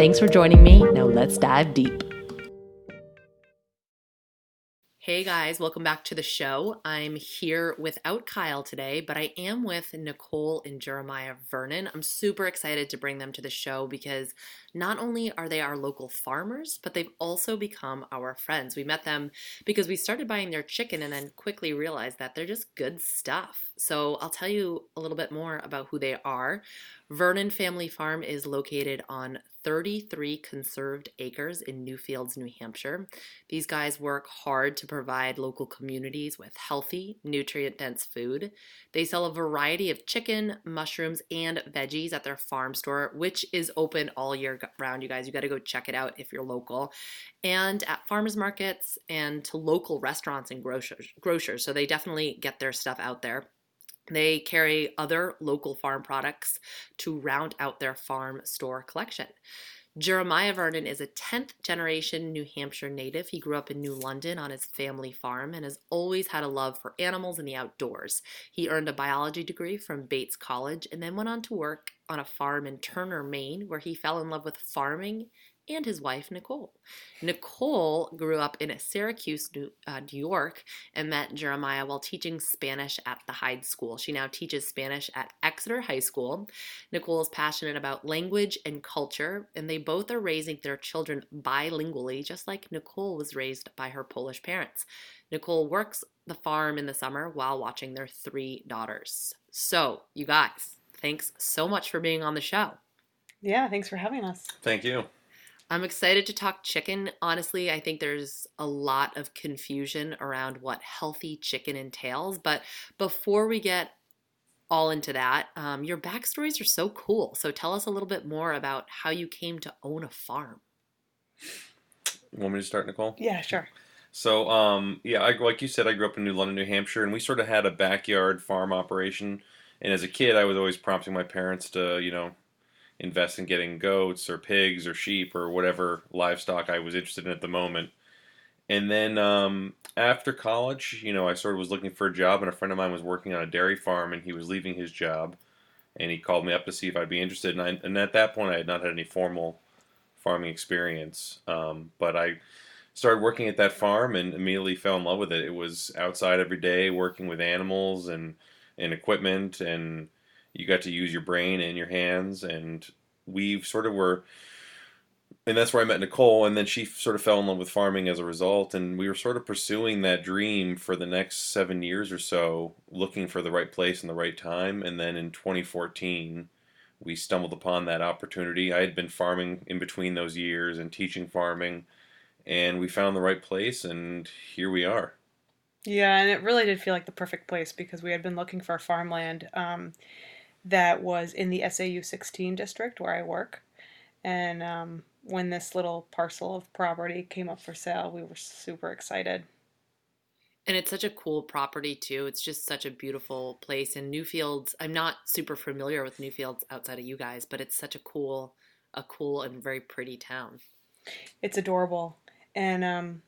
Thanks for joining me. Now let's dive deep. Hey guys, welcome back to the show. I'm here without Kyle today, but I am with Nicole and Jeremiah Vernon. I'm super excited to bring them to the show because not only are they our local farmers, but they've also become our friends. We met them because we started buying their chicken and then quickly realized that they're just good stuff. So I'll tell you a little bit more about who they are. Vernon Family Farm is located on 33 conserved acres in Newfields, New Hampshire. These guys work hard to provide local communities with healthy, nutrient dense food. They sell a variety of chicken, mushrooms, and veggies at their farm store, which is open all year round, you guys. You got to go check it out if you're local. And at farmers markets and to local restaurants and grocers. grocers. So they definitely get their stuff out there. They carry other local farm products to round out their farm store collection. Jeremiah Vernon is a 10th generation New Hampshire native. He grew up in New London on his family farm and has always had a love for animals and the outdoors. He earned a biology degree from Bates College and then went on to work on a farm in Turner, Maine, where he fell in love with farming and his wife, Nicole. Nicole grew up in Syracuse, New, uh, New, York, and met Jeremiah while teaching Spanish at the Hyde School. She now teaches Spanish at Exeter High School. Nicole is passionate about language and culture, and they both are raising their children bilingually, just like Nicole was raised by her Polish parents. Nicole works the farm in the summer while watching their three daughters. So, you guys, thanks so much for being on the show. Yeah, thanks for having us. Thank you. I'm excited to talk chicken. Honestly, I think there's a lot of confusion around what healthy chicken entails. But before we get all into that, um, your backstories are so cool. So tell us a little bit more about how you came to own a farm. You want me to start, Nicole? Yeah, sure. So, um, yeah, I, like you said, I grew up in New London, New Hampshire, and we sort of had a backyard farm operation. And as a kid, I was always prompting my parents to, you know, invest in getting goats or pigs or sheep or whatever livestock I was interested in at the moment. And then um, after college, you know, I sort of was looking for a job, and a friend of mine was working on a dairy farm, and he was leaving his job, and he called me up to see if I'd be interested. And, I, and at that point, I had not had any formal farming experience, um, but I started working at that farm and immediately fell in love with it. It was outside every day, working with animals and and equipment, and you got to use your brain and your hands and we sort of were and that's where I met Nicole and then she sort of fell in love with farming as a result and we were sort of pursuing that dream for the next 7 years or so looking for the right place and the right time and then in 2014 we stumbled upon that opportunity. I had been farming in between those years and teaching farming and we found the right place and here we are. Yeah, and it really did feel like the perfect place because we had been looking for farmland um, that was in the SAU 16 district where I work. And um, when this little parcel of property came up for sale, we were super excited. And it's such a cool property too. It's just such a beautiful place. And Newfields, I'm not super familiar with Newfields outside of you guys, but it's such a cool, a cool and very pretty town. It's adorable, and um,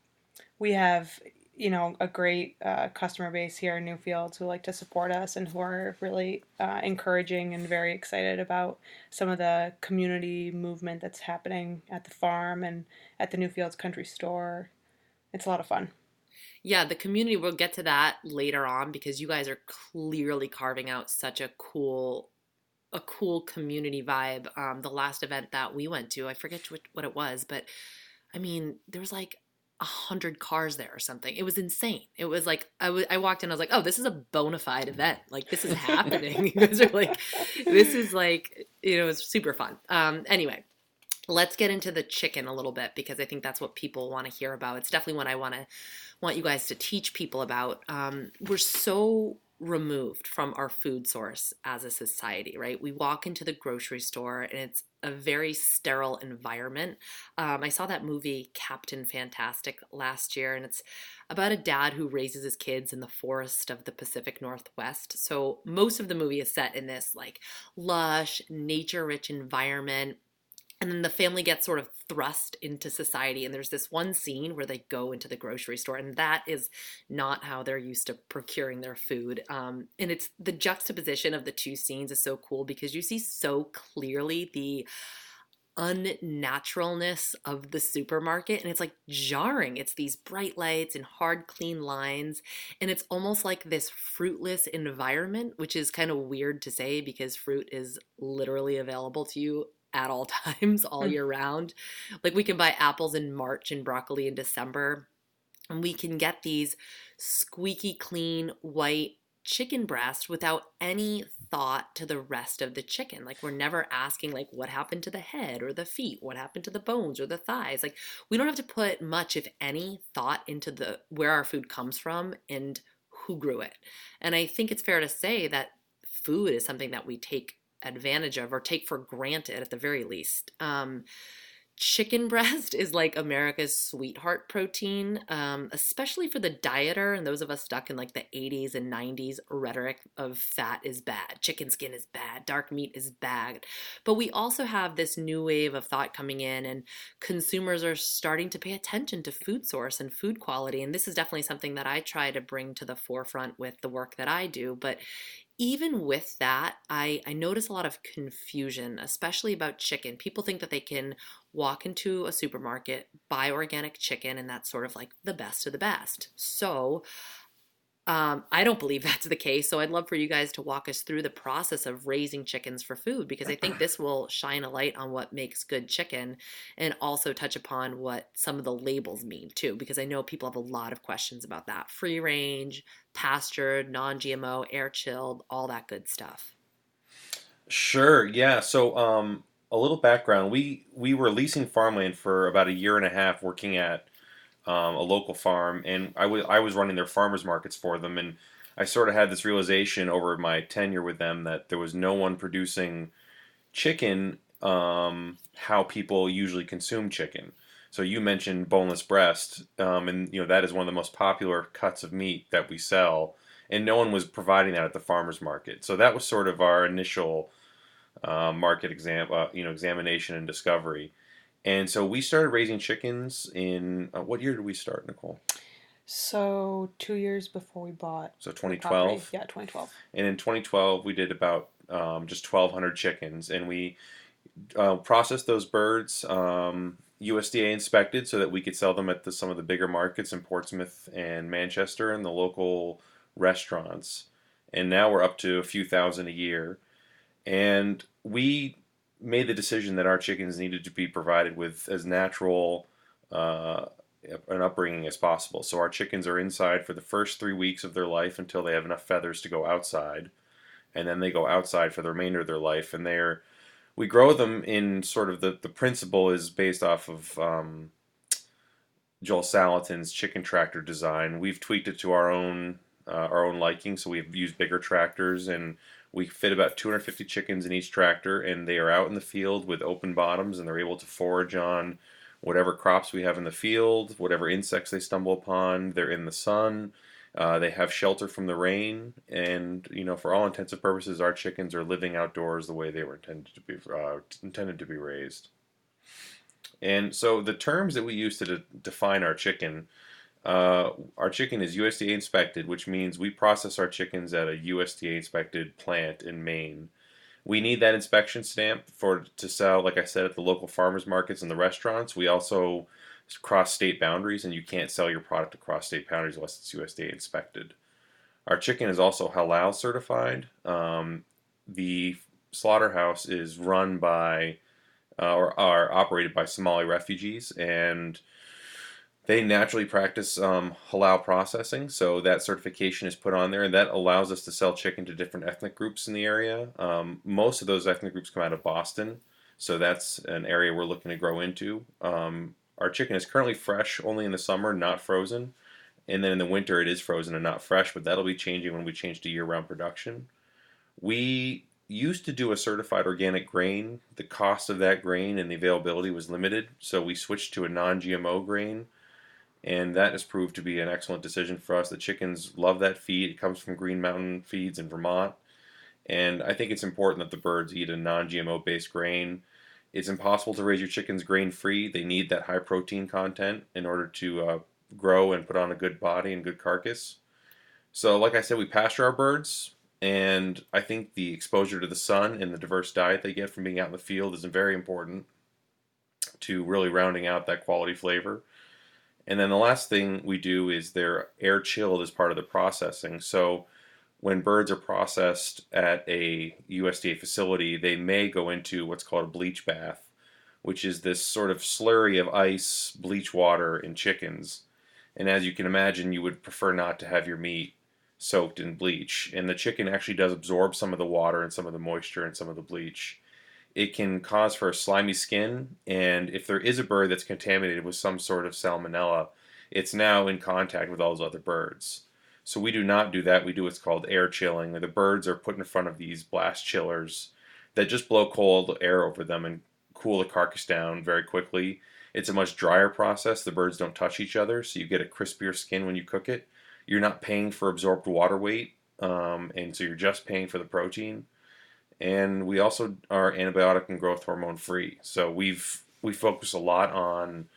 we have you know a great uh, customer base here in Newfields who like to support us and who are really uh, encouraging and very excited about some of the community movement that's happening at the farm and at the Newfields Country Store. It's a lot of fun. Yeah, the community. We'll get to that later on because you guys are clearly carving out such a cool a cool community vibe. Um, the last event that we went to, I forget what, what it was, but I mean, there was like a hundred cars there or something. It was insane. It was like I, w- I walked in, I was like, oh, this is a bona fide event. Like this is happening. you guys are like, this is like, you know, it's super fun. Um, anyway, let's get into the chicken a little bit because I think that's what people want to hear about. It's definitely what I want to want you guys to teach people about. Um, we're so removed from our food source as a society, right? We walk into the grocery store and it's a very sterile environment. Um, I saw that movie Captain Fantastic last year, and it's about a dad who raises his kids in the forest of the Pacific Northwest. So most of the movie is set in this like lush, nature rich environment and then the family gets sort of thrust into society and there's this one scene where they go into the grocery store and that is not how they're used to procuring their food um, and it's the juxtaposition of the two scenes is so cool because you see so clearly the unnaturalness of the supermarket and it's like jarring. It's these bright lights and hard clean lines and it's almost like this fruitless environment which is kind of weird to say because fruit is literally available to you at all times all mm. year round. Like we can buy apples in March and broccoli in December. And we can get these squeaky clean white chicken breast without any thought to the rest of the chicken. Like we're never asking like what happened to the head or the feet, what happened to the bones or the thighs. Like we don't have to put much if any thought into the where our food comes from and who grew it. And I think it's fair to say that food is something that we take advantage of or take for granted at the very least. Um, chicken breast is like America's sweetheart protein, um, especially for the dieter and those of us stuck in like the 80s and 90s rhetoric of fat is bad, chicken skin is bad, dark meat is bad. But we also have this new wave of thought coming in, and consumers are starting to pay attention to food source and food quality. And this is definitely something that I try to bring to the forefront with the work that I do. But even with that, I, I notice a lot of confusion, especially about chicken. People think that they can walk into a supermarket, buy organic chicken, and that's sort of like the best of the best. So um, I don't believe that's the case. So I'd love for you guys to walk us through the process of raising chickens for food because I think this will shine a light on what makes good chicken and also touch upon what some of the labels mean too, because I know people have a lot of questions about that free range, pastured, non GMO, air chilled, all that good stuff. Sure. Yeah. So, um, a little background. We we were leasing farmland for about a year and a half, working at um, a local farm, and I was I was running their farmers markets for them, and I sort of had this realization over my tenure with them that there was no one producing chicken um, how people usually consume chicken. So you mentioned boneless breast, um, and you know that is one of the most popular cuts of meat that we sell, and no one was providing that at the farmers market. So that was sort of our initial uh, market exam, uh, you know, examination and discovery. And so we started raising chickens in uh, what year did we start, Nicole? So two years before we bought. So 2012. Yeah, 2012. And in 2012, we did about um, just 1,200 chickens, and we uh, processed those birds um, USDA inspected so that we could sell them at the, some of the bigger markets in Portsmouth and Manchester and the local restaurants. And now we're up to a few thousand a year. And we made the decision that our chickens needed to be provided with as natural uh, an upbringing as possible. So our chickens are inside for the first three weeks of their life until they have enough feathers to go outside, and then they go outside for the remainder of their life. And they're we grow them in sort of the the principle is based off of um, Joel Salatin's chicken tractor design. We've tweaked it to our own uh, our own liking, so we've used bigger tractors and we fit about 250 chickens in each tractor, and they are out in the field with open bottoms, and they're able to forage on whatever crops we have in the field, whatever insects they stumble upon. They're in the sun. Uh, they have shelter from the rain, and you know, for all intents and purposes, our chickens are living outdoors the way they were intended to be uh, intended to be raised. And so, the terms that we use to de- define our chicken uh, our chicken is USDA inspected, which means we process our chickens at a USDA inspected plant in Maine. We need that inspection stamp for to sell, like I said, at the local farmers markets and the restaurants. We also cross state boundaries, and you can't sell your product across state boundaries unless it's USDA inspected. Our chicken is also halal certified. Um, the slaughterhouse is run by uh, or are operated by Somali refugees, and they naturally practice um, halal processing. So that certification is put on there, and that allows us to sell chicken to different ethnic groups in the area. Um, most of those ethnic groups come out of Boston, so that's an area we're looking to grow into. Um, our chicken is currently fresh only in the summer, not frozen. And then in the winter, it is frozen and not fresh, but that'll be changing when we change to year round production. We used to do a certified organic grain. The cost of that grain and the availability was limited, so we switched to a non GMO grain. And that has proved to be an excellent decision for us. The chickens love that feed. It comes from Green Mountain Feeds in Vermont. And I think it's important that the birds eat a non GMO based grain. It's impossible to raise your chickens grain free. They need that high protein content in order to uh, grow and put on a good body and good carcass. So, like I said, we pasture our birds, and I think the exposure to the sun and the diverse diet they get from being out in the field is very important to really rounding out that quality flavor. And then the last thing we do is they're air chilled as part of the processing. So, when birds are processed at a USDA facility, they may go into what's called a bleach bath, which is this sort of slurry of ice, bleach water, and chickens. And as you can imagine, you would prefer not to have your meat soaked in bleach. And the chicken actually does absorb some of the water and some of the moisture and some of the bleach. It can cause for a slimy skin, and if there is a bird that's contaminated with some sort of salmonella, it's now in contact with all those other birds. So we do not do that. We do what's called air chilling. The birds are put in front of these blast chillers that just blow cold air over them and cool the carcass down very quickly. It's a much drier process. The birds don't touch each other, so you get a crispier skin when you cook it. You're not paying for absorbed water weight, um, and so you're just paying for the protein. And we also are antibiotic and growth hormone free. So we've we focus a lot on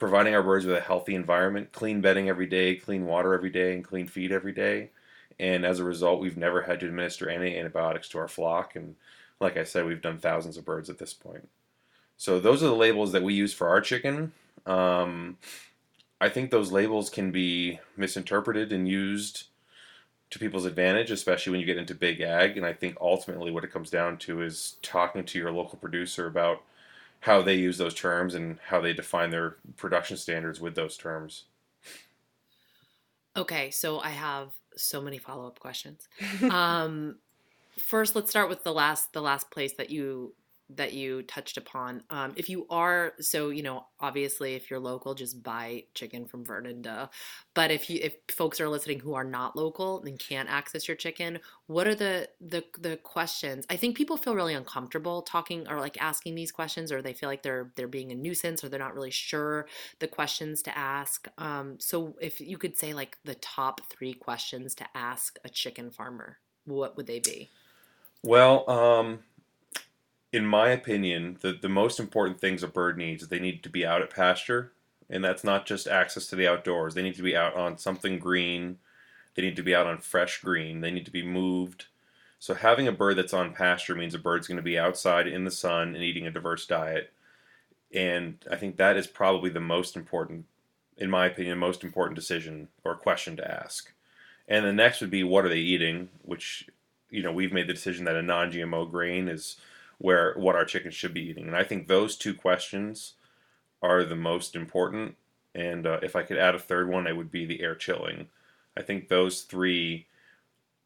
providing our birds with a healthy environment, clean bedding every day, clean water every day, and clean feed every day. And as a result, we've never had to administer any antibiotics to our flock. And like I said, we've done thousands of birds at this point. So those are the labels that we use for our chicken. Um, I think those labels can be misinterpreted and used to people's advantage, especially when you get into big ag. And I think ultimately what it comes down to is talking to your local producer about how they use those terms and how they define their production standards with those terms. Okay, so I have so many follow-up questions. um, first, let's start with the last the last place that you that you touched upon. Um, if you are so, you know, obviously, if you're local, just buy chicken from Vernon. Duh. But if you if folks are listening who are not local and can't access your chicken, what are the the the questions? I think people feel really uncomfortable talking or like asking these questions, or they feel like they're they're being a nuisance, or they're not really sure the questions to ask. Um, so if you could say like the top three questions to ask a chicken farmer, what would they be? Well, um, in my opinion, the, the most important things a bird needs is they need to be out at pasture, and that's not just access to the outdoors. They need to be out on something green. They need to be out on fresh green. They need to be moved. So having a bird that's on pasture means a bird's going to be outside in the sun and eating a diverse diet. And I think that is probably the most important, in my opinion, most important decision or question to ask. And the next would be what are they eating, which you know we've made the decision that a non-GMO grain is where what our chickens should be eating. And I think those two questions are the most important. And uh, if I could add a third one, it would be the air chilling. I think those three,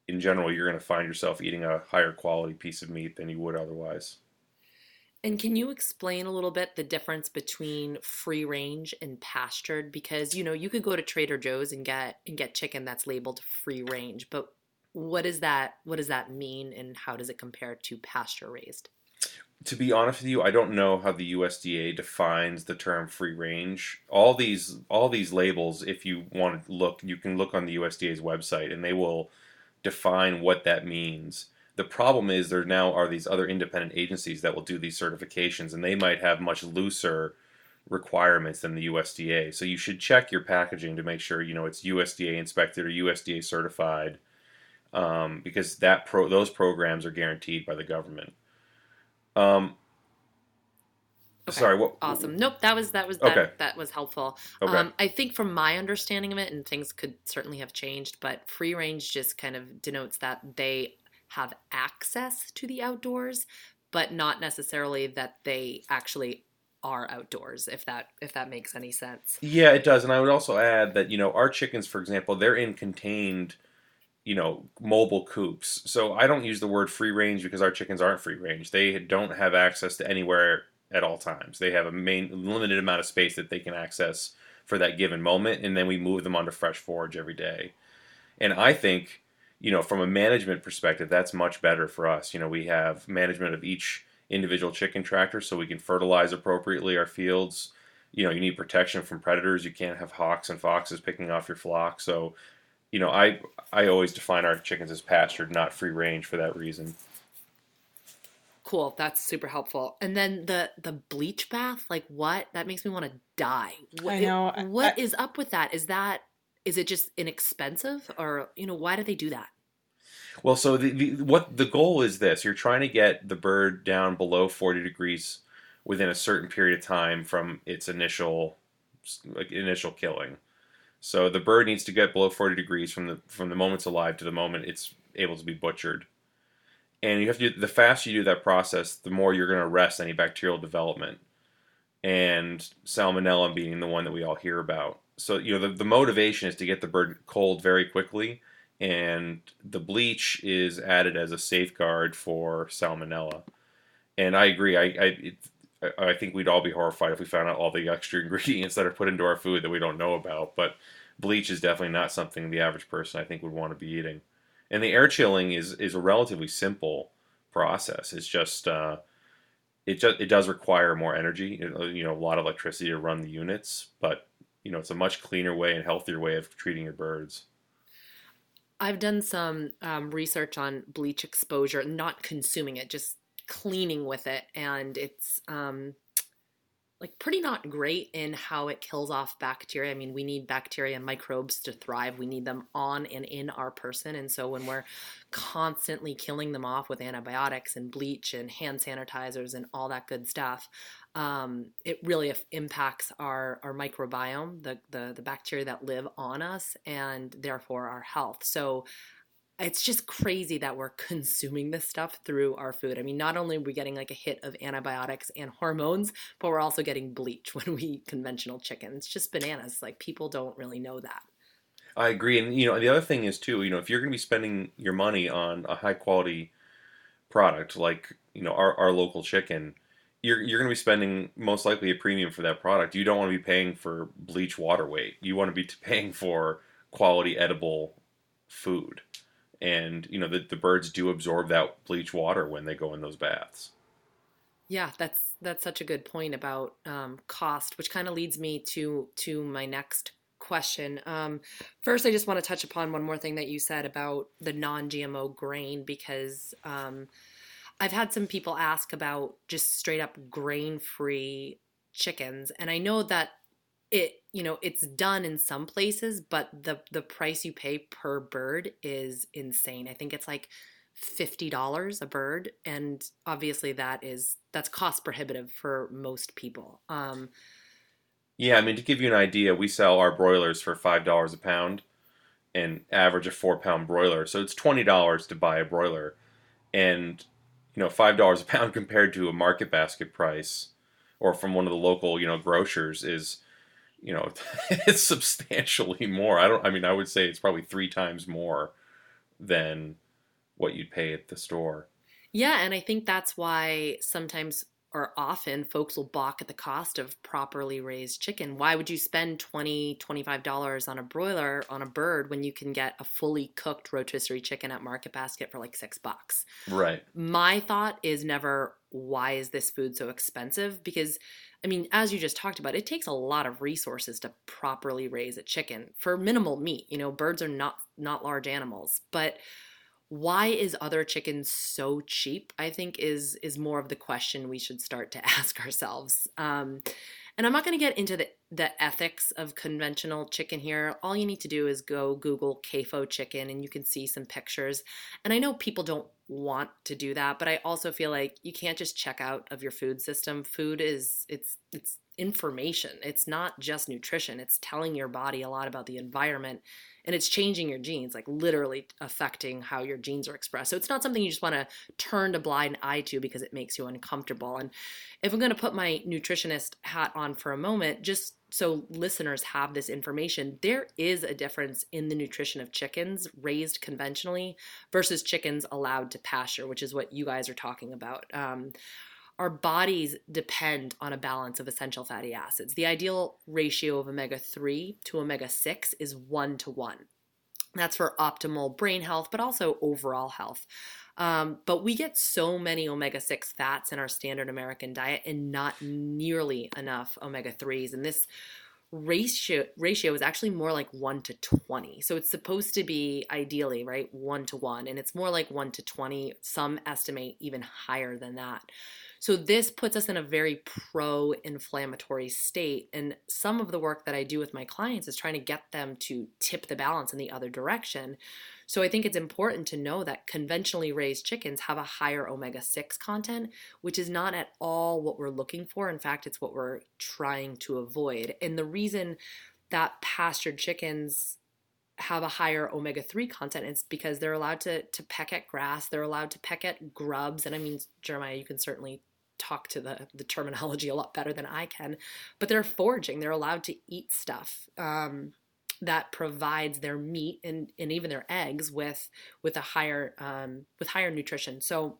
in general, you're going to find yourself eating a higher quality piece of meat than you would otherwise. And can you explain a little bit the difference between free range and pastured? Because you know you could go to Trader Joe's and get and get chicken that's labeled free range, but what does that what does that mean, and how does it compare to pasture raised? To be honest with you, I don't know how the USDA defines the term free range. All these all these labels, if you want to look, you can look on the USDA's website and they will define what that means. The problem is there now are these other independent agencies that will do these certifications and they might have much looser requirements than the USDA. So you should check your packaging to make sure you know it's USDA inspected or USDA certified um, because that pro those programs are guaranteed by the government. Um, Okay. Sorry, what? Awesome. Nope, that was that was that, Okay. that was helpful. Okay. Um, I think from my understanding of it, and things could certainly have changed, but free range just kind of denotes that they have access to the outdoors, but not necessarily that they actually are outdoors if that if that makes any sense. Yeah, it does. And I would also add that, you know, our chickens, for example, they're in contained, you know, mobile coops. So I don't use the word free range because our chickens aren't free range. They don't have access to anywhere at all times. They have a main limited amount of space that they can access for that given moment, and then we move them onto fresh forage every day. And I think, you know, from a management perspective, that's much better for us. You know, we have management of each individual chicken tractor so we can fertilize appropriately our fields. You know, you need protection from predators. You can't have hawks and foxes picking off your flock. So, you know, I I always define our chickens as pastured, not free range for that reason. Cool, that's super helpful. And then the the bleach bath, like what? That makes me want to die. What, I know. It, what I, is up with that? Is that is it just inexpensive, or you know, why do they do that? Well, so the, the what the goal is this: you're trying to get the bird down below 40 degrees within a certain period of time from its initial like initial killing. So the bird needs to get below 40 degrees from the from the moment it's alive to the moment it's able to be butchered and you have to do, the faster you do that process, the more you're going to arrest any bacterial development. And salmonella being the one that we all hear about. So you know the, the motivation is to get the bird cold very quickly, and the bleach is added as a safeguard for salmonella. And I agree. I I, it, I think we'd all be horrified if we found out all the extra ingredients that are put into our food that we don't know about. But bleach is definitely not something the average person I think would want to be eating. And the air chilling is is a relatively simple process. It's just uh, it just it does require more energy, you know, a lot of electricity to run the units, but you know, it's a much cleaner way and healthier way of treating your birds. I've done some um, research on bleach exposure, not consuming it, just cleaning with it, and it's um, like pretty not great in how it kills off bacteria. I mean, we need bacteria and microbes to thrive. We need them on and in our person. And so when we're constantly killing them off with antibiotics and bleach and hand sanitizers and all that good stuff, um, it really impacts our, our microbiome, the, the, the bacteria that live on us, and therefore our health. So it's just crazy that we're consuming this stuff through our food. I mean, not only are we getting like a hit of antibiotics and hormones, but we're also getting bleach when we eat conventional chicken. It's just bananas. Like people don't really know that. I agree, and you know the other thing is too. You know, if you're going to be spending your money on a high quality product like you know our, our local chicken, you're you're going to be spending most likely a premium for that product. You don't want to be paying for bleach water weight. You want to be paying for quality edible food and you know the, the birds do absorb that bleach water when they go in those baths. Yeah that's that's such a good point about um, cost which kind of leads me to to my next question. Um, first i just want to touch upon one more thing that you said about the non-gmo grain because um, i've had some people ask about just straight up grain free chickens and i know that it you know it's done in some places but the the price you pay per bird is insane. I think it's like $50 a bird and obviously that is that's cost prohibitive for most people. Um yeah i mean to give you an idea we sell our broilers for $5 a pound and average a four pound broiler. So it's $20 to buy a broiler. And you know $5 a pound compared to a market basket price or from one of the local you know grocers is you know, it's substantially more. I don't. I mean, I would say it's probably three times more than what you'd pay at the store. Yeah, and I think that's why sometimes or often folks will balk at the cost of properly raised chicken. Why would you spend 20 $25 on a broiler on a bird when you can get a fully cooked rotisserie chicken at Market Basket for like 6 bucks? Right. My thought is never why is this food so expensive because I mean, as you just talked about, it takes a lot of resources to properly raise a chicken for minimal meat. You know, birds are not not large animals, but why is other chicken so cheap? I think is is more of the question we should start to ask ourselves. Um, and I'm not going to get into the the ethics of conventional chicken here. All you need to do is go Google CAFO chicken, and you can see some pictures. And I know people don't want to do that but i also feel like you can't just check out of your food system food is it's it's information. It's not just nutrition, it's telling your body a lot about the environment and it's changing your genes, like literally affecting how your genes are expressed. So it's not something you just want to turn a blind eye to because it makes you uncomfortable. And if I'm going to put my nutritionist hat on for a moment, just so listeners have this information, there is a difference in the nutrition of chickens raised conventionally versus chickens allowed to pasture, which is what you guys are talking about. Um, our bodies depend on a balance of essential fatty acids. The ideal ratio of omega 3 to omega 6 is 1 to 1. That's for optimal brain health, but also overall health. Um, but we get so many omega 6 fats in our standard American diet and not nearly enough omega 3s. And this ratio ratio is actually more like 1 to 20 so it's supposed to be ideally right 1 to 1 and it's more like 1 to 20 some estimate even higher than that so this puts us in a very pro inflammatory state. And some of the work that I do with my clients is trying to get them to tip the balance in the other direction. So I think it's important to know that conventionally raised chickens have a higher omega 6 content, which is not at all what we're looking for. In fact, it's what we're trying to avoid. And the reason that pastured chickens have a higher omega 3 content is because they're allowed to to peck at grass they're allowed to peck at grubs and i mean jeremiah you can certainly talk to the, the terminology a lot better than I can, but they're foraging. They're allowed to eat stuff um, that provides their meat and, and even their eggs with with a higher um, with higher nutrition. So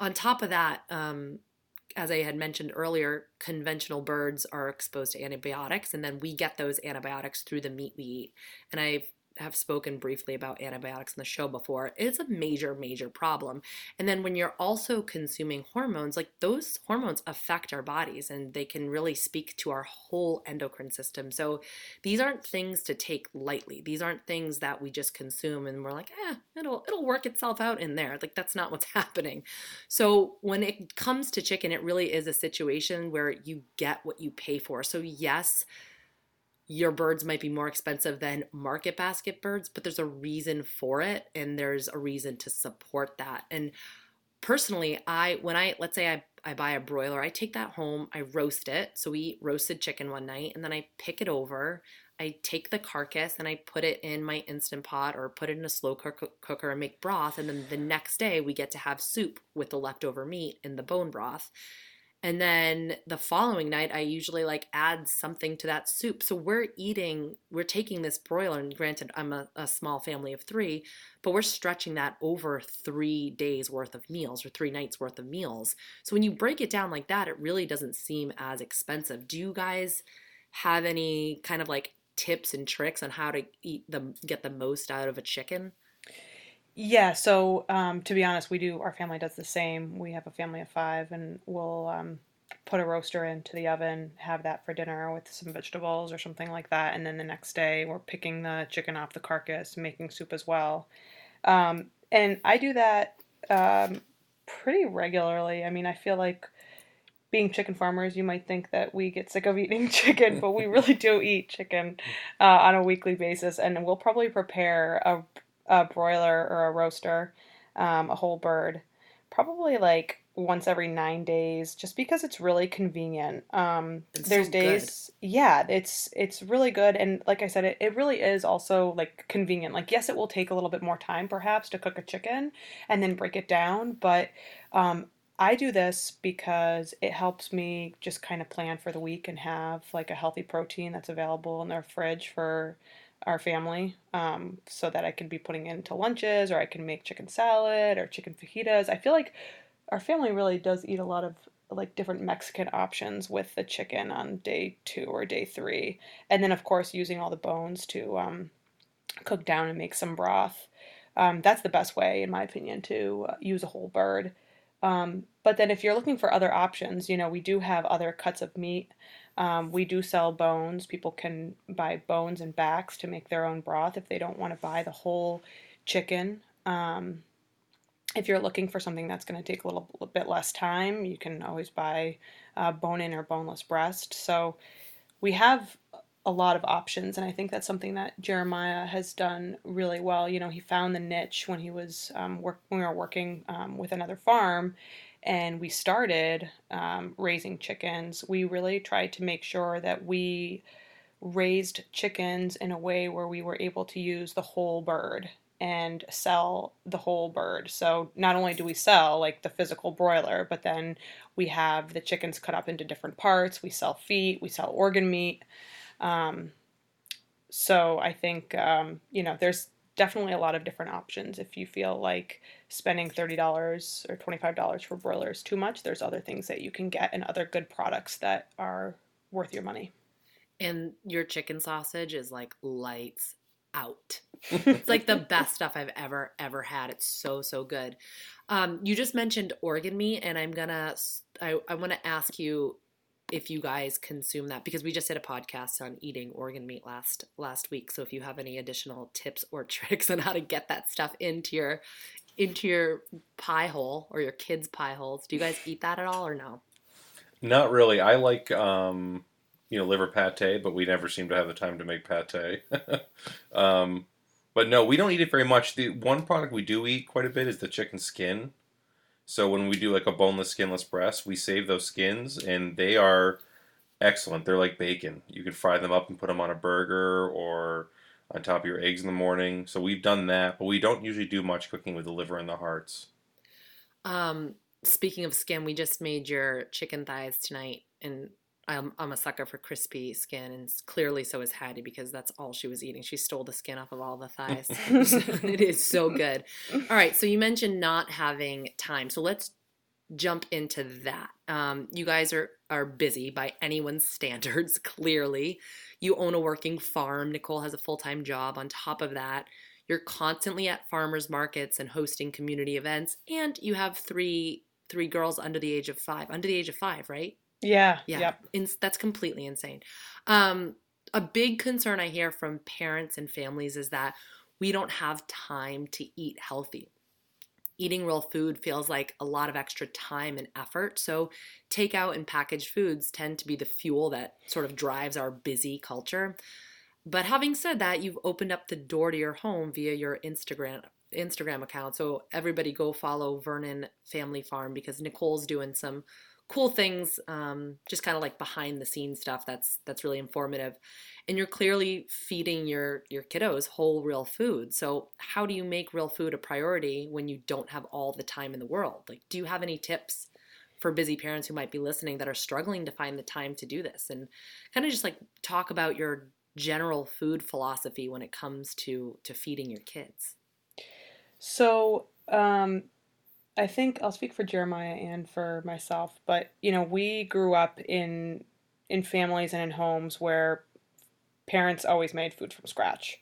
on top of that, um, as I had mentioned earlier, conventional birds are exposed to antibiotics, and then we get those antibiotics through the meat we eat. And I've have spoken briefly about antibiotics in the show before, it's a major, major problem. And then when you're also consuming hormones, like those hormones affect our bodies and they can really speak to our whole endocrine system. So these aren't things to take lightly. These aren't things that we just consume and we're like, eh, it'll it'll work itself out in there. Like that's not what's happening. So when it comes to chicken, it really is a situation where you get what you pay for. So yes, your birds might be more expensive than market basket birds, but there's a reason for it and there's a reason to support that. And personally, I when I let's say I I buy a broiler, I take that home, I roast it. So we eat roasted chicken one night and then I pick it over. I take the carcass and I put it in my instant pot or put it in a slow cooker and make broth. And then the next day we get to have soup with the leftover meat in the bone broth. And then the following night, I usually like add something to that soup. So we're eating, we're taking this broiler, and granted, I'm a, a, small family of three, but we're stretching that over three days worth of meals or three nights worth of meals. So when you break it down like that, it really doesn't seem as expensive. Do you guys have any kind of like tips and tricks on how to eat the get the most out of a chicken? Yeah, so um, to be honest, we do. Our family does the same. We have a family of five, and we'll um, put a roaster into the oven, have that for dinner with some vegetables or something like that, and then the next day we're picking the chicken off the carcass, making soup as well. Um, and I do that um, pretty regularly. I mean, I feel like being chicken farmers, you might think that we get sick of eating chicken, but we really do eat chicken uh, on a weekly basis, and we'll probably prepare a a broiler or a roaster, um, a whole bird, probably like once every nine days, just because it's really convenient. Um, there's so days, good. yeah, it's it's really good, and like I said, it, it really is also like convenient. Like yes, it will take a little bit more time perhaps to cook a chicken and then break it down, but um, I do this because it helps me just kind of plan for the week and have like a healthy protein that's available in their fridge for our family um, so that I can be putting into lunches or I can make chicken salad or chicken fajitas. I feel like our family really does eat a lot of like different Mexican options with the chicken on day two or day three. And then, of course, using all the bones to um, cook down and make some broth. Um, that's the best way, in my opinion, to uh, use a whole bird. Um, but then, if you're looking for other options, you know, we do have other cuts of meat. Um, we do sell bones. People can buy bones and backs to make their own broth if they don't want to buy the whole chicken. Um, if you're looking for something that's going to take a little, little, bit less time, you can always buy uh, bone in or boneless breast. So we have a lot of options, and I think that's something that Jeremiah has done really well. You know, he found the niche when he was um, work when we were working um, with another farm, and we started um, raising chickens, we really tried to make sure that we raised chickens in a way where we were able to use the whole bird and sell the whole bird. So not only do we sell like the physical broiler, but then we have the chickens cut up into different parts. We sell feet, we sell organ meat. Um, so I think um, you know there's definitely a lot of different options. If you feel like spending thirty dollars or twenty five dollars for broilers too much, there's other things that you can get and other good products that are worth your money. And your chicken sausage is like lights out. it's like the best stuff I've ever ever had. It's so so good. Um, you just mentioned organ meat, and I'm gonna I, I want to ask you if you guys consume that because we just did a podcast on eating organ meat last last week. So if you have any additional tips or tricks on how to get that stuff into your into your pie hole or your kids' pie holes, do you guys eat that at all or no? Not really. I like um, you know liver pate, but we never seem to have the time to make pate. um, but no, we don't eat it very much. The one product we do eat quite a bit is the chicken skin. So when we do like a boneless, skinless breast, we save those skins, and they are excellent. They're like bacon. You can fry them up and put them on a burger or on top of your eggs in the morning. So we've done that, but we don't usually do much cooking with the liver and the hearts. Um, speaking of skin, we just made your chicken thighs tonight, and I'm, I'm a sucker for crispy skin, and clearly so is Hattie because that's all she was eating. She stole the skin off of all the thighs. it is so good. All right, so you mentioned not having time, so let's jump into that. Um, you guys are are busy by anyone's standards. Clearly, you own a working farm. Nicole has a full time job. On top of that, you're constantly at farmers markets and hosting community events, and you have three three girls under the age of five. Under the age of five, right? Yeah. Yeah. Yep. In, that's completely insane. Um, a big concern I hear from parents and families is that we don't have time to eat healthy. Eating real food feels like a lot of extra time and effort. So, takeout and packaged foods tend to be the fuel that sort of drives our busy culture. But having said that, you've opened up the door to your home via your Instagram Instagram account. So everybody go follow Vernon Family Farm because Nicole's doing some cool things, um, just kind of like behind the scenes stuff that's that's really informative. And you're clearly feeding your your kiddos whole real food. So how do you make real food a priority when you don't have all the time in the world? Like, do you have any tips for busy parents who might be listening that are struggling to find the time to do this? And kind of just like talk about your general food philosophy when it comes to to feeding your kids. So um, I think I'll speak for Jeremiah and for myself, but you know, we grew up in in families and in homes where parents always made food from scratch.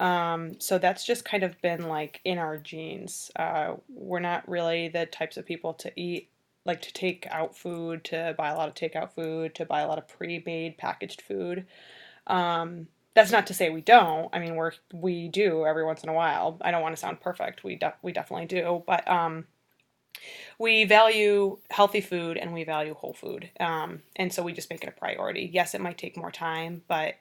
Um, so that's just kind of been like in our genes. Uh, we're not really the types of people to eat like to take out food, to buy a lot of takeout food, to buy a lot of pre-made packaged food. Um, that's not to say we don't. I mean, we're we do every once in a while. I don't want to sound perfect. We we definitely do, but um, we value healthy food and we value whole food. Um, and so we just make it a priority. Yes, it might take more time, but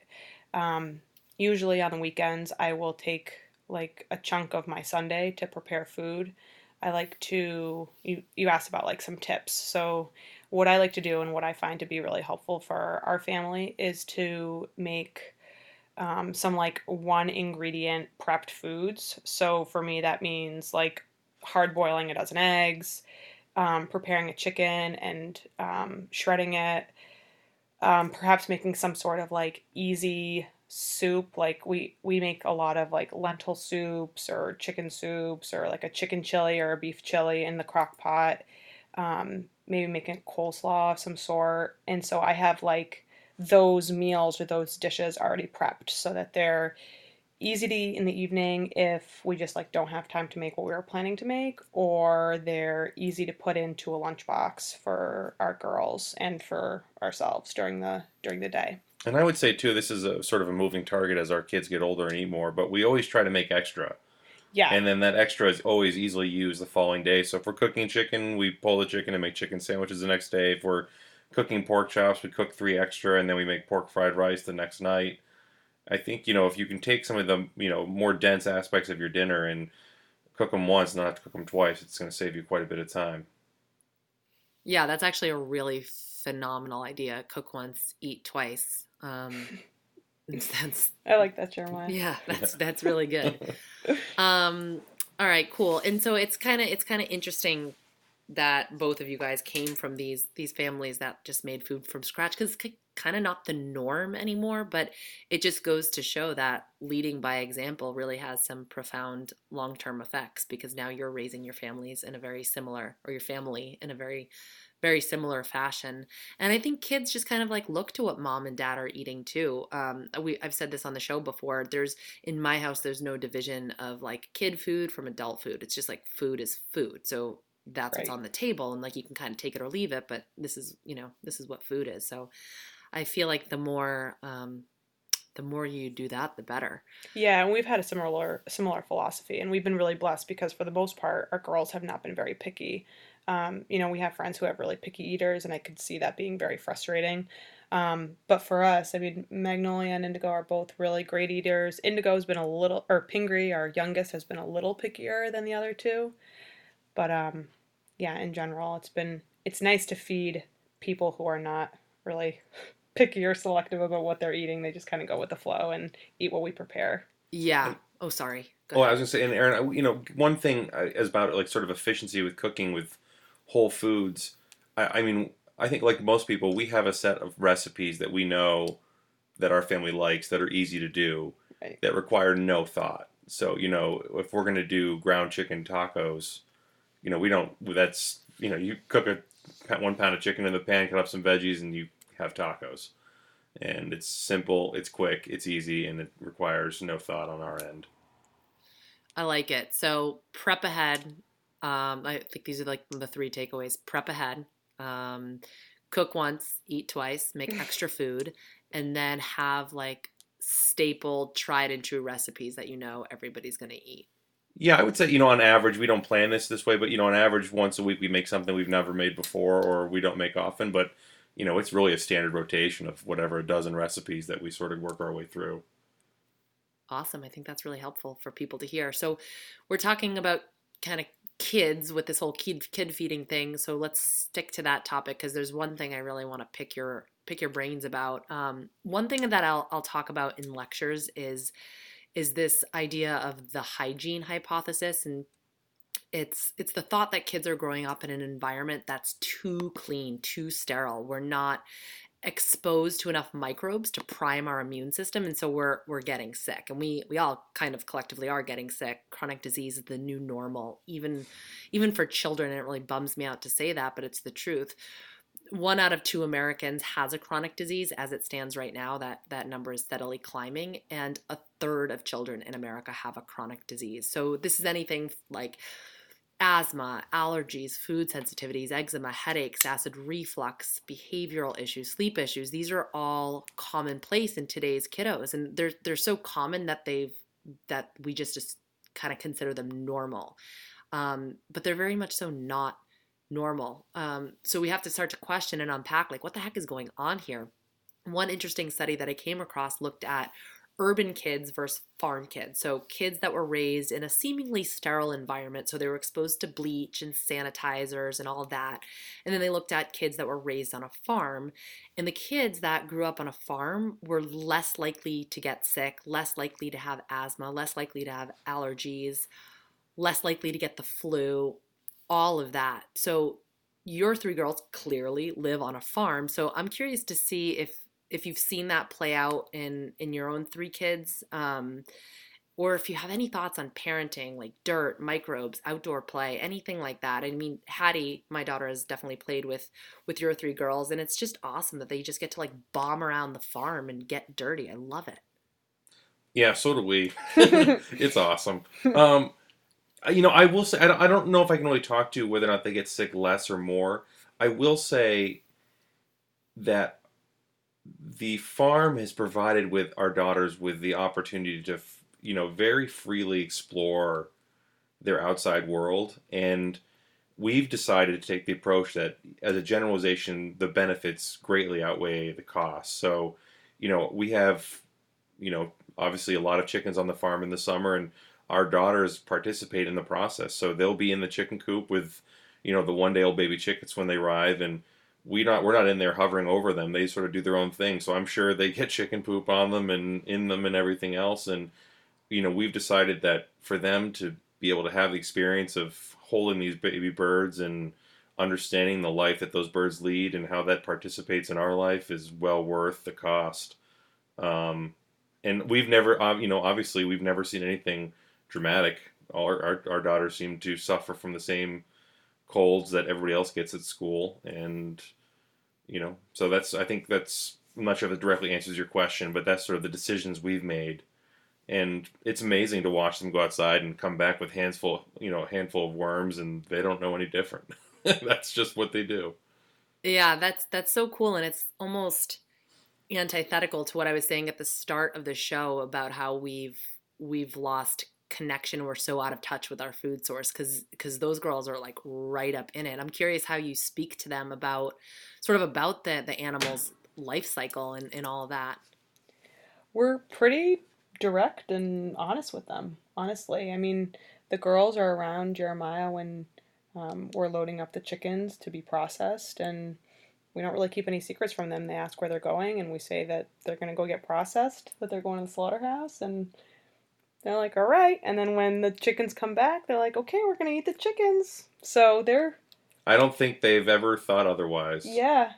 um, usually on the weekends, I will take like a chunk of my Sunday to prepare food. I like to, you, you asked about like some tips. So, what I like to do and what I find to be really helpful for our family is to make um, some like one ingredient prepped foods. So, for me, that means like hard boiling a dozen eggs, um, preparing a chicken and um, shredding it, um, perhaps making some sort of like easy soup. Like we we make a lot of like lentil soups or chicken soups or like a chicken chili or a beef chili in the crock pot. Um, maybe making coleslaw of some sort. And so I have like those meals or those dishes already prepped so that they're easy to eat in the evening if we just like don't have time to make what we were planning to make or they're easy to put into a lunchbox for our girls and for ourselves during the during the day. And i would say too this is a sort of a moving target as our kids get older and eat more but we always try to make extra. Yeah. And then that extra is always easily used the following day. So if we're cooking chicken we pull the chicken and make chicken sandwiches the next day. If we're cooking pork chops we cook three extra and then we make pork fried rice the next night I think you know if you can take some of the you know more dense aspects of your dinner and cook them once, not have to cook them twice, it's going to save you quite a bit of time. Yeah, that's actually a really phenomenal idea. Cook once, eat twice. Um, that's I like that, Jeremiah. yeah, that's that's really good. Um, all right, cool. And so it's kind of it's kind of interesting that both of you guys came from these these families that just made food from scratch because it's kind of not the norm anymore. But it just goes to show that leading by example really has some profound long term effects because now you're raising your families in a very similar or your family in a very very similar fashion. And I think kids just kind of like look to what mom and dad are eating too. Um, we I've said this on the show before. There's in my house there's no division of like kid food from adult food. It's just like food is food. So that's what's on the table and like you can kind of take it or leave it, but this is, you know, this is what food is. So I feel like the more um the more you do that, the better. Yeah, and we've had a similar similar philosophy, and we've been really blessed because for the most part, our girls have not been very picky. Um, you know, we have friends who have really picky eaters, and I could see that being very frustrating. Um, but for us, I mean, Magnolia and Indigo are both really great eaters. Indigo's been a little, or Pingree, our youngest, has been a little pickier than the other two. But um, yeah, in general, it's been it's nice to feed people who are not really picky or selective about what they're eating. They just kind of go with the flow and eat what we prepare. Yeah. Oh, sorry. Go Well, I was gonna say, and Erin, I- you know, one thing uh, is about like sort of efficiency with cooking with whole foods. I, I mean, I think like most people, we have a set of recipes that we know that our family likes that are easy to do, Right. that require no thought. So you know, if we're gonna do ground chicken tacos, you know, we don't. That's you know, you cook a pa- one pound of chicken in the pan, cut up some veggies, and you have tacos. And it's simple, it's quick, it's easy, and it requires no thought on our end. I like it. So prep ahead. Um, I think these are like the three takeaways. Prep ahead. Um, cook once, eat twice, make extra food, and then have like staple, tried and true recipes that you know everybody's gonna eat. Yeah, I would say, you know, on average, we don't plan this this way, but, you know, on average, once a week we make something we've never made before or we don't make often. But, you know, it's really a standard rotation of whatever a dozen recipes that we sort of work our way through. Awesome. I think that's really helpful for people to hear. So we're talking about kind of kids with this whole kid kid feeding thing. So let's stick to that topic because there's one thing I really want to pick your pick your brains about. Um, one thing that I'll I'll talk about in lectures is is this idea of the hygiene hypothesis and it's it's the thought that kids are growing up in an environment that's too clean, too sterile. We're not exposed to enough microbes to prime our immune system and so we're we're getting sick. And we we all kind of collectively are getting sick. Chronic disease is the new normal. Even even for children and it really bums me out to say that but it's the truth. One out of two americans has a chronic disease as it stands right now. That that number is steadily climbing and a third of children in america have a chronic disease. So this is anything like asthma, allergies, food sensitivities, eczema, headaches, acid reflux, behavioral issues, sleep issues. These are all commonplace in today's kiddos and they're they're so common that they've that we just just kind of consider them normal. Um, but they're very much so not normal. Um, so we have to start to question and unpack like what the heck is going on here. One interesting study that I came across looked at urban kids versus farm kids. So kids that were raised in a seemingly sterile environment. So they were exposed to bleach and sanitizers and all that. And then they looked at kids that were raised on a farm. And the kids that grew up on a farm were less likely to get sick, less likely to have asthma, less likely to have allergies, less likely to get the flu, all of that. So your three girls clearly live on a farm. So I'm curious to see if if you've seen that play out in in your own three kids um, or if you have any thoughts on parenting like dirt microbes outdoor play anything like that i mean hattie my daughter has definitely played with with your three girls and it's just awesome that they just get to like bomb around the farm and get dirty i love it Yeah, so do we. it's awesome. Um, you know, I will say, I don't, I don't know if I can really talk to whether or not they get sick less or more. I will say that the farm has provided with our daughters with the opportunity to, you know, very freely explore their outside world. And we've decided to take the approach that, as a generalization, the benefits greatly outweigh the costs. So, you know, we have, you know, obviously a lot of chickens on the farm in the summer, and our daughters participate in the process. So they'll be in the chicken coop with, you know the one day old baby chickens when they arrive and we not we're not in there hovering over them. They sort of do their own thing. So i'm sure they get chicken poop on them and in them and everything else. And you know we've decided that for them to be able to have the experience of holding these baby birds and understanding the life that those birds lead and how that participates in our life is well worth the cost. Um, and we've never you know obviously we've never seen anything dramatic. Our, our, our daughters seem to suffer from the same colds that everybody else gets at school and you know so that's i think that's i'm not sure if it directly answers your question but that's sort of the decisions we've made. And it's amazing to watch them go outside and come back with hands full you know a handful of worms and they don't know any different. That's just what they do. Yeah that's that's so cool and it's almost antithetical to what i was saying at the start of the show about how we've we've lost connection we're so out of touch with our food source because because those girls are like right up in it. I'm curious how you speak to them about sort of about the the animals life cycle and, and all of that. We're pretty direct and honest with them honestly. I mean the girls are around jeremiah when um, we're loading up the chickens to be processed and we don't really keep any secrets from them. They ask where they're going and we say that they're going to go get processed that they're going to the slaughterhouse and they're like, all right. And then when the chickens come back, they're like, okay, we're going to eat the chickens. So they're. I don't think they've ever thought otherwise. Yeah.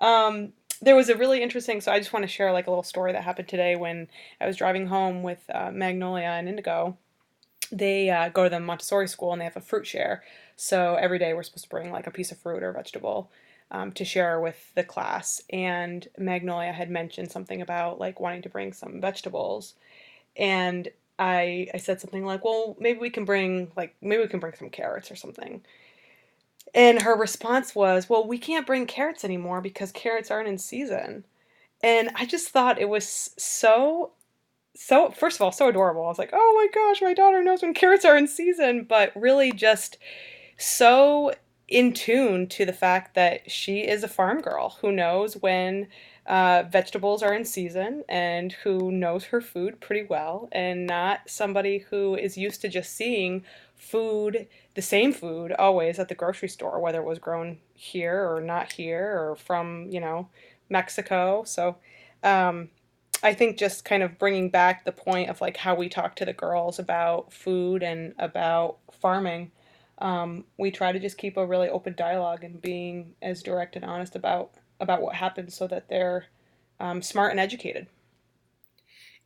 Um, there was a really interesting. So I just want to share like a little story that happened today when I was driving home with uh, Magnolia and Indigo. They uh, go to the Montessori school and they have a fruit share. So every day we're supposed to bring like a piece of fruit or vegetable. Um, to share with the class. And Magnolia had mentioned something about like wanting to bring some vegetables. And I I said something like, "Well, maybe we can bring like maybe we can bring some carrots or something." And her response was, "Well, we can't bring carrots anymore because carrots aren't in season." And I just thought it was so so first of all, so adorable. I was like, "Oh my gosh, my daughter knows when carrots are in season," but really just so in tune to the fact that she is a farm girl who knows when uh, vegetables are in season and who knows her food pretty well, and not somebody who is used to just seeing food, the same food, always at the grocery store, whether it was grown here or not here or from, you know, Mexico. So, um, I think just kind of bringing back the point of like how we talk to the girls about food and about farming. Um, we try to just keep a really open dialogue and being as direct and honest about about what happens so that they're um, smart and educated.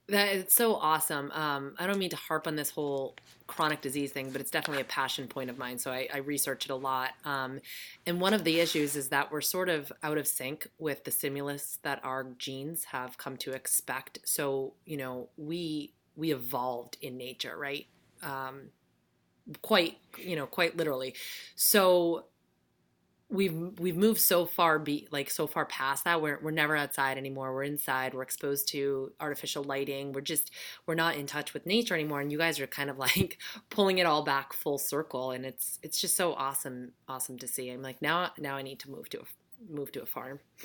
That is so awesome. Um, I don't mean to harp on this whole chronic disease thing, but it's definitely a passion point of mine. So I, I research it a lot. Um, and one of the issues is that we're sort of out of sync with the stimulus that our genes have come to expect. So you know, we we evolved in nature, right? Um, quite you know, quite literally. So we've we've moved so far be like so far past that. We're, we're never outside anymore. We're inside. We're exposed to artificial lighting. We're just we're not in touch with nature anymore. And you guys are kind of like pulling it all back full circle. And it's it's just so awesome awesome to see. I'm like now now i need to move to a move to a farm.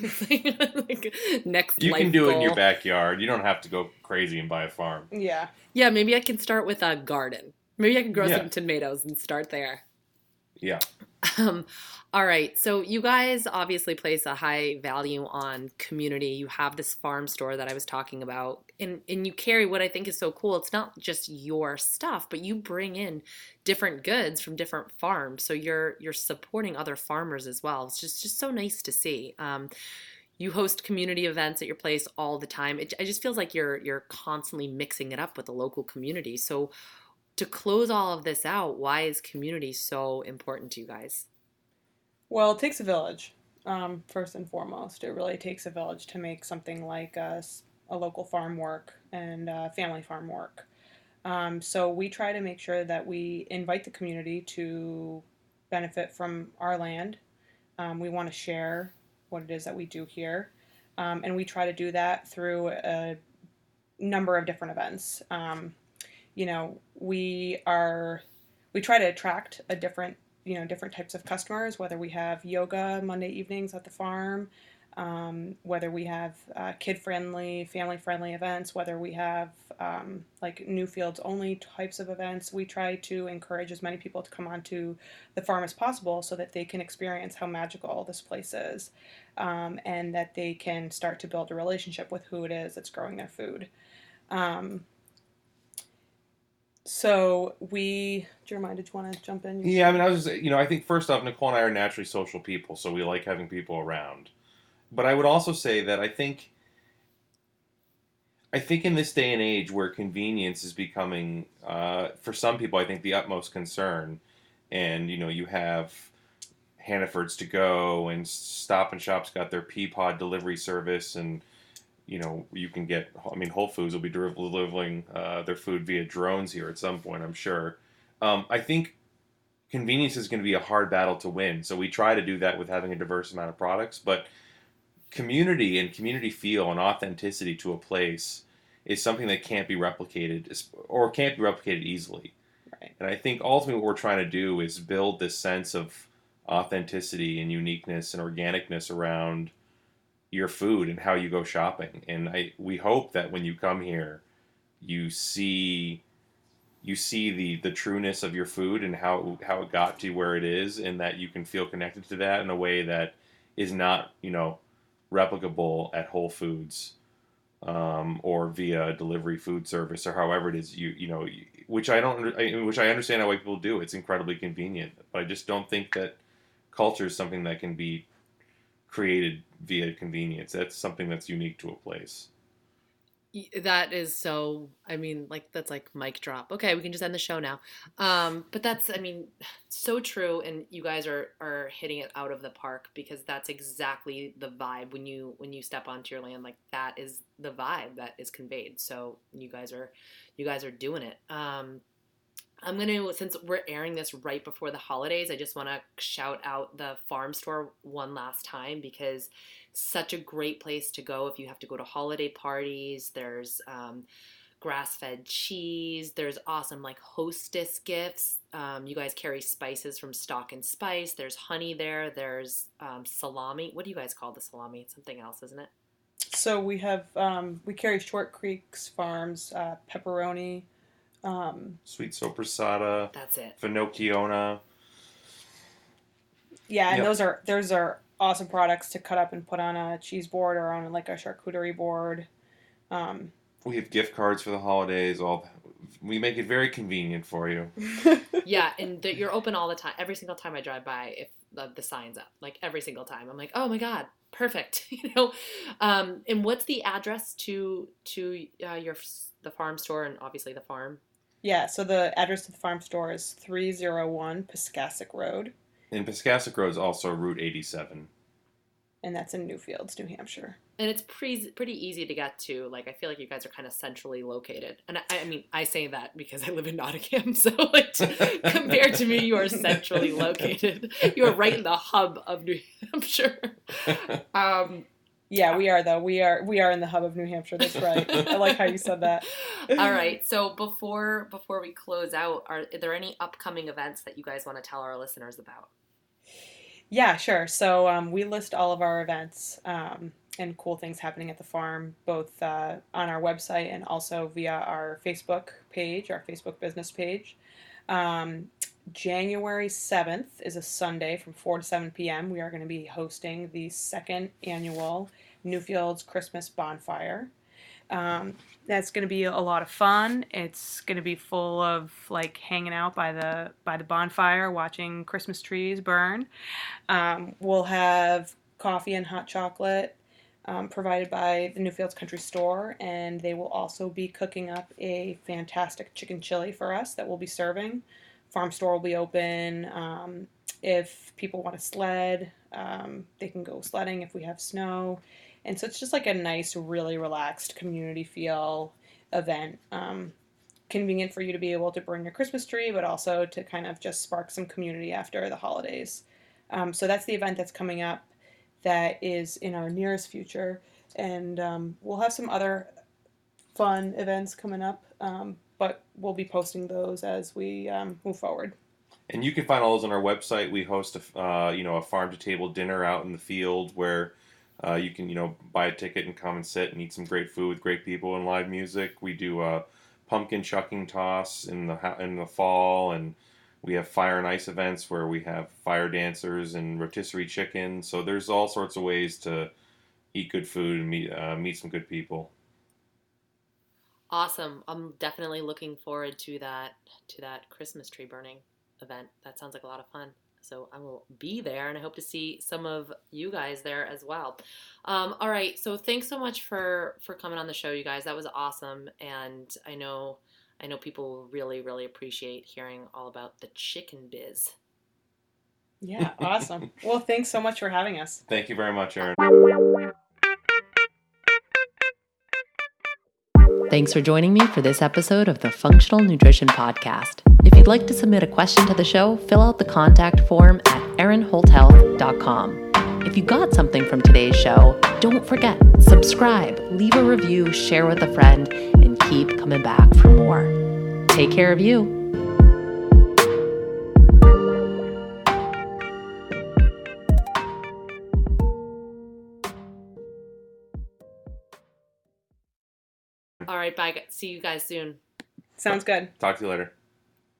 Like next you can do goal. it in your backyard. You don't have to go crazy and buy a farm. Yeah. yeah maybe i can start with a garden. Maybe i can grow Yeah. some tomatoes and start there yeah Um, all right. So you guys obviously place a high value on community. You have this farm store that I was talking about, and and you carry what I think is so cool. It's not just your stuff, but you bring in different goods from different farms. So you're you're supporting other farmers as well. It's just just so nice to see. Um, you host community events at your place all the time. It, it just feels like you're you're constantly mixing it up with the local community. So to close all of this out, why is community so important to you guys? Well, it takes a village, um, first and foremost. It really takes a village to make something like a local farm work and uh, family farm work. Um, so we try to make sure that we invite the community to benefit from our land. Um, we want to share what it is that we do here. Um, and we try to do that through a number of different events. Um, you know, we are, we try to attract a different you know different types of customers whether we have yoga monday evenings at the farm um, whether we have uh, kid friendly, family friendly events, whether we have um, like Newfields only types of events. We try to encourage as many people to come onto the farm as possible so that they can experience how magical this place is um, and that they can start to build a relationship with who it is that's growing their food. Um, so we, Jeremiah, did you want to jump in? Yeah, I mean, I was, just you know, I think first off, Nicole and I are naturally social people, so we like having people around. But I would also say that I think, I think in this day and age where convenience is becoming, uh, for some people, I think the utmost concern, and you know, you have Hannaford's to go and Stop and Shop's got their Peapod delivery service, and you know, you can get. I mean, Whole Foods will be delivering uh, their food via drones here at some point, I'm sure. Um, I think convenience is going to be a hard battle to win. So we try to do that with having a diverse amount of products, but community and community feel and authenticity to a place is something that can't be replicated or can't be replicated easily. Right. And I think ultimately what we're trying to do is build this sense of authenticity and uniqueness and organicness around your food and how you go shopping. And I we hope that when you come here, you see you see the the trueness of your food and how how it got to where it is, and that you can feel connected to that in a way that is not you know replicable at Whole Foods um, or via delivery food service or however it is you you know which I don't which I understand how people do. It's incredibly convenient, but I just don't think that culture is something that can be created via convenience. That's something that's unique to a place. That is so. I mean, like that's like mic drop. Okay, we can just end the show now. Um, but that's, I mean, so true. And you guys are are hitting it out of the park because that's exactly the vibe when you when you step onto your land. Like that is the vibe that is conveyed. So you guys are you guys are doing it. Um, I'm gonna since we're airing this right before the holidays, I just want to shout out the farm store one last time because such a great place to go if you have to go to holiday parties. There's um, grass-fed cheese. There's awesome like hostess gifts. Um, you guys carry spices from Stock and Spice. There's honey there. There's um, salami. What do you guys call the salami? It's something else, isn't it? So we have um, we carry Short Creeks Farms uh, pepperoni. Um, Sweet sopressata, That's it. finocchiona. yeah, and Yep. those are those are awesome products to cut up and put on a cheese board or on like a charcuterie board. Um, We have gift cards for the holidays. All we make it very convenient for you. yeah, and that you're open all the time. Every single time I drive by, if the, the sign's up, like every single time, I'm like, oh my god, perfect, you know. Um, and what's the address to to uh, your the farm store and obviously the farm? Yeah, so the address to the farm store is three zero one Piscassic Road, And Piscassic Road is also Route 87. and that's in Newfields, New Hampshire. And it's pretty pretty easy to get to. Like I feel like you guys are kind of centrally located. And I, I mean, I say that because I live in Nottingham, so like to, compared to me, you are centrally located. You are right in the hub of New Hampshire. Um, Yeah, we are though. We are we are in the hub of New Hampshire. That's right. I like how you said that. All right. So before before we close out, are, are there any upcoming events that you guys want to tell our listeners about? Yeah, sure. So um, we list all of our events um, and cool things happening at the farm, both uh, on our website and also via our Facebook page, our Facebook business page. Um, January 7th is a Sunday from 4 to 7 p.m. We are going to be hosting the second annual Newfields Christmas Bonfire. Um, that's going to be a lot of fun. It's going to be full of like hanging out by the by the bonfire, watching Christmas trees burn. Um, we'll have coffee and hot chocolate um, provided by the Newfields Country Store, and they will also be cooking up a fantastic chicken chili for us that we'll be serving. Farm store will be open. Um, if people want to sled, um, they can go sledding if we have snow. And so it's just like a nice, really relaxed community feel event. Um, convenient for you to be able to burn your Christmas tree, but also to kind of just spark some community after the holidays. Um, so that's the event that's coming up that is in our nearest future. And um, we'll have some other fun events coming up, um, but we'll be posting those as we um, move forward. And you can find all those on our website. We host a uh, you know a farm to table dinner out in the field where Uh, you can you know buy a ticket and come and sit and eat some great food with great people and live music. We do a pumpkin chucking toss in the in the fall, and we have fire and ice events where we have fire dancers and rotisserie chicken. So there's all sorts of ways to eat good food and meet uh, meet some good people. Awesome. I'm definitely looking forward to that to that Christmas tree burning event. That sounds like a lot of fun. So I will be there, and I hope to see some of you guys there as well. Um, all right. So thanks so much for for coming on the show, you guys. That was awesome, and I know I know people really really appreciate hearing all about the chicken biz. Yeah, awesome. well, thanks so much for having us. Thank you very much, Erin. Thanks for joining me for this episode of the Functional Nutrition Podcast. If you'd like to submit a question to the show, fill out the contact form at erinholthealth.com. If you got something from today's show, don't forget, subscribe, leave a review, share with a friend, and keep coming back for more. Take care of you. All right, bye. See you guys soon. Sounds good. Talk to you later.